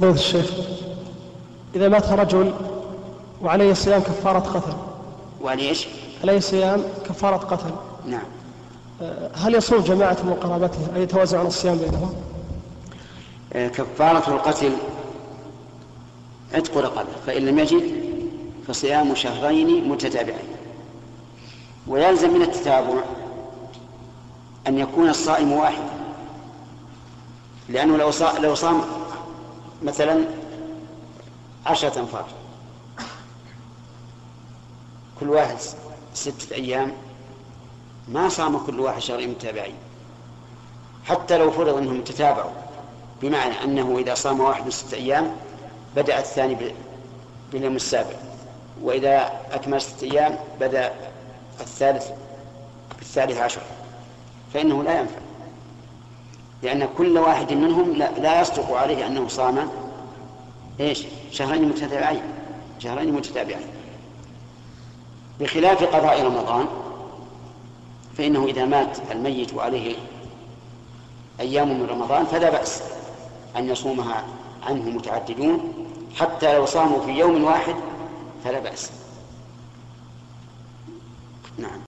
فضيلة الشيخ. إذا مات رجل وعليه صيام كفارة قتل. وعليه إيش؟ عليه صيام كفارة قتل. نعم. آه، هل يصوم جماعة من قرابته؟ أن يتوزعون الصيام بينهم؟ آه، كفارة القتل عتق رقبة. فإن لم يجد فصيام شهرين متتابعين. ويلزم من التتابع أن يكون الصائم واحدا لأنه لو صام, لو صام مثلا عشرة أنفار. كل واحد ستة أيام ما صام كل واحد شهرين متابعين حتى لو فرض أنهم تتابعوا بمعنى أنه إذا صام واحد ستة أيام بدأ الثاني باليوم السابع. وإذا أكمل ستة أيام بدأ الثالث بالثالث عشر. فإنه لا ينفع. لأن كل واحد منهم لا, لا يصدق عليه أنه صام إيش؟ شهرين متتابعين. شهرين متتابعين. بخلاف قضاء رمضان فإنه إذا مات الميت وعليه أيام من رمضان فلا بأس أن يصومها عنه متعددون. حتى لو صاموا في يوم واحد فلا بأس. نعم.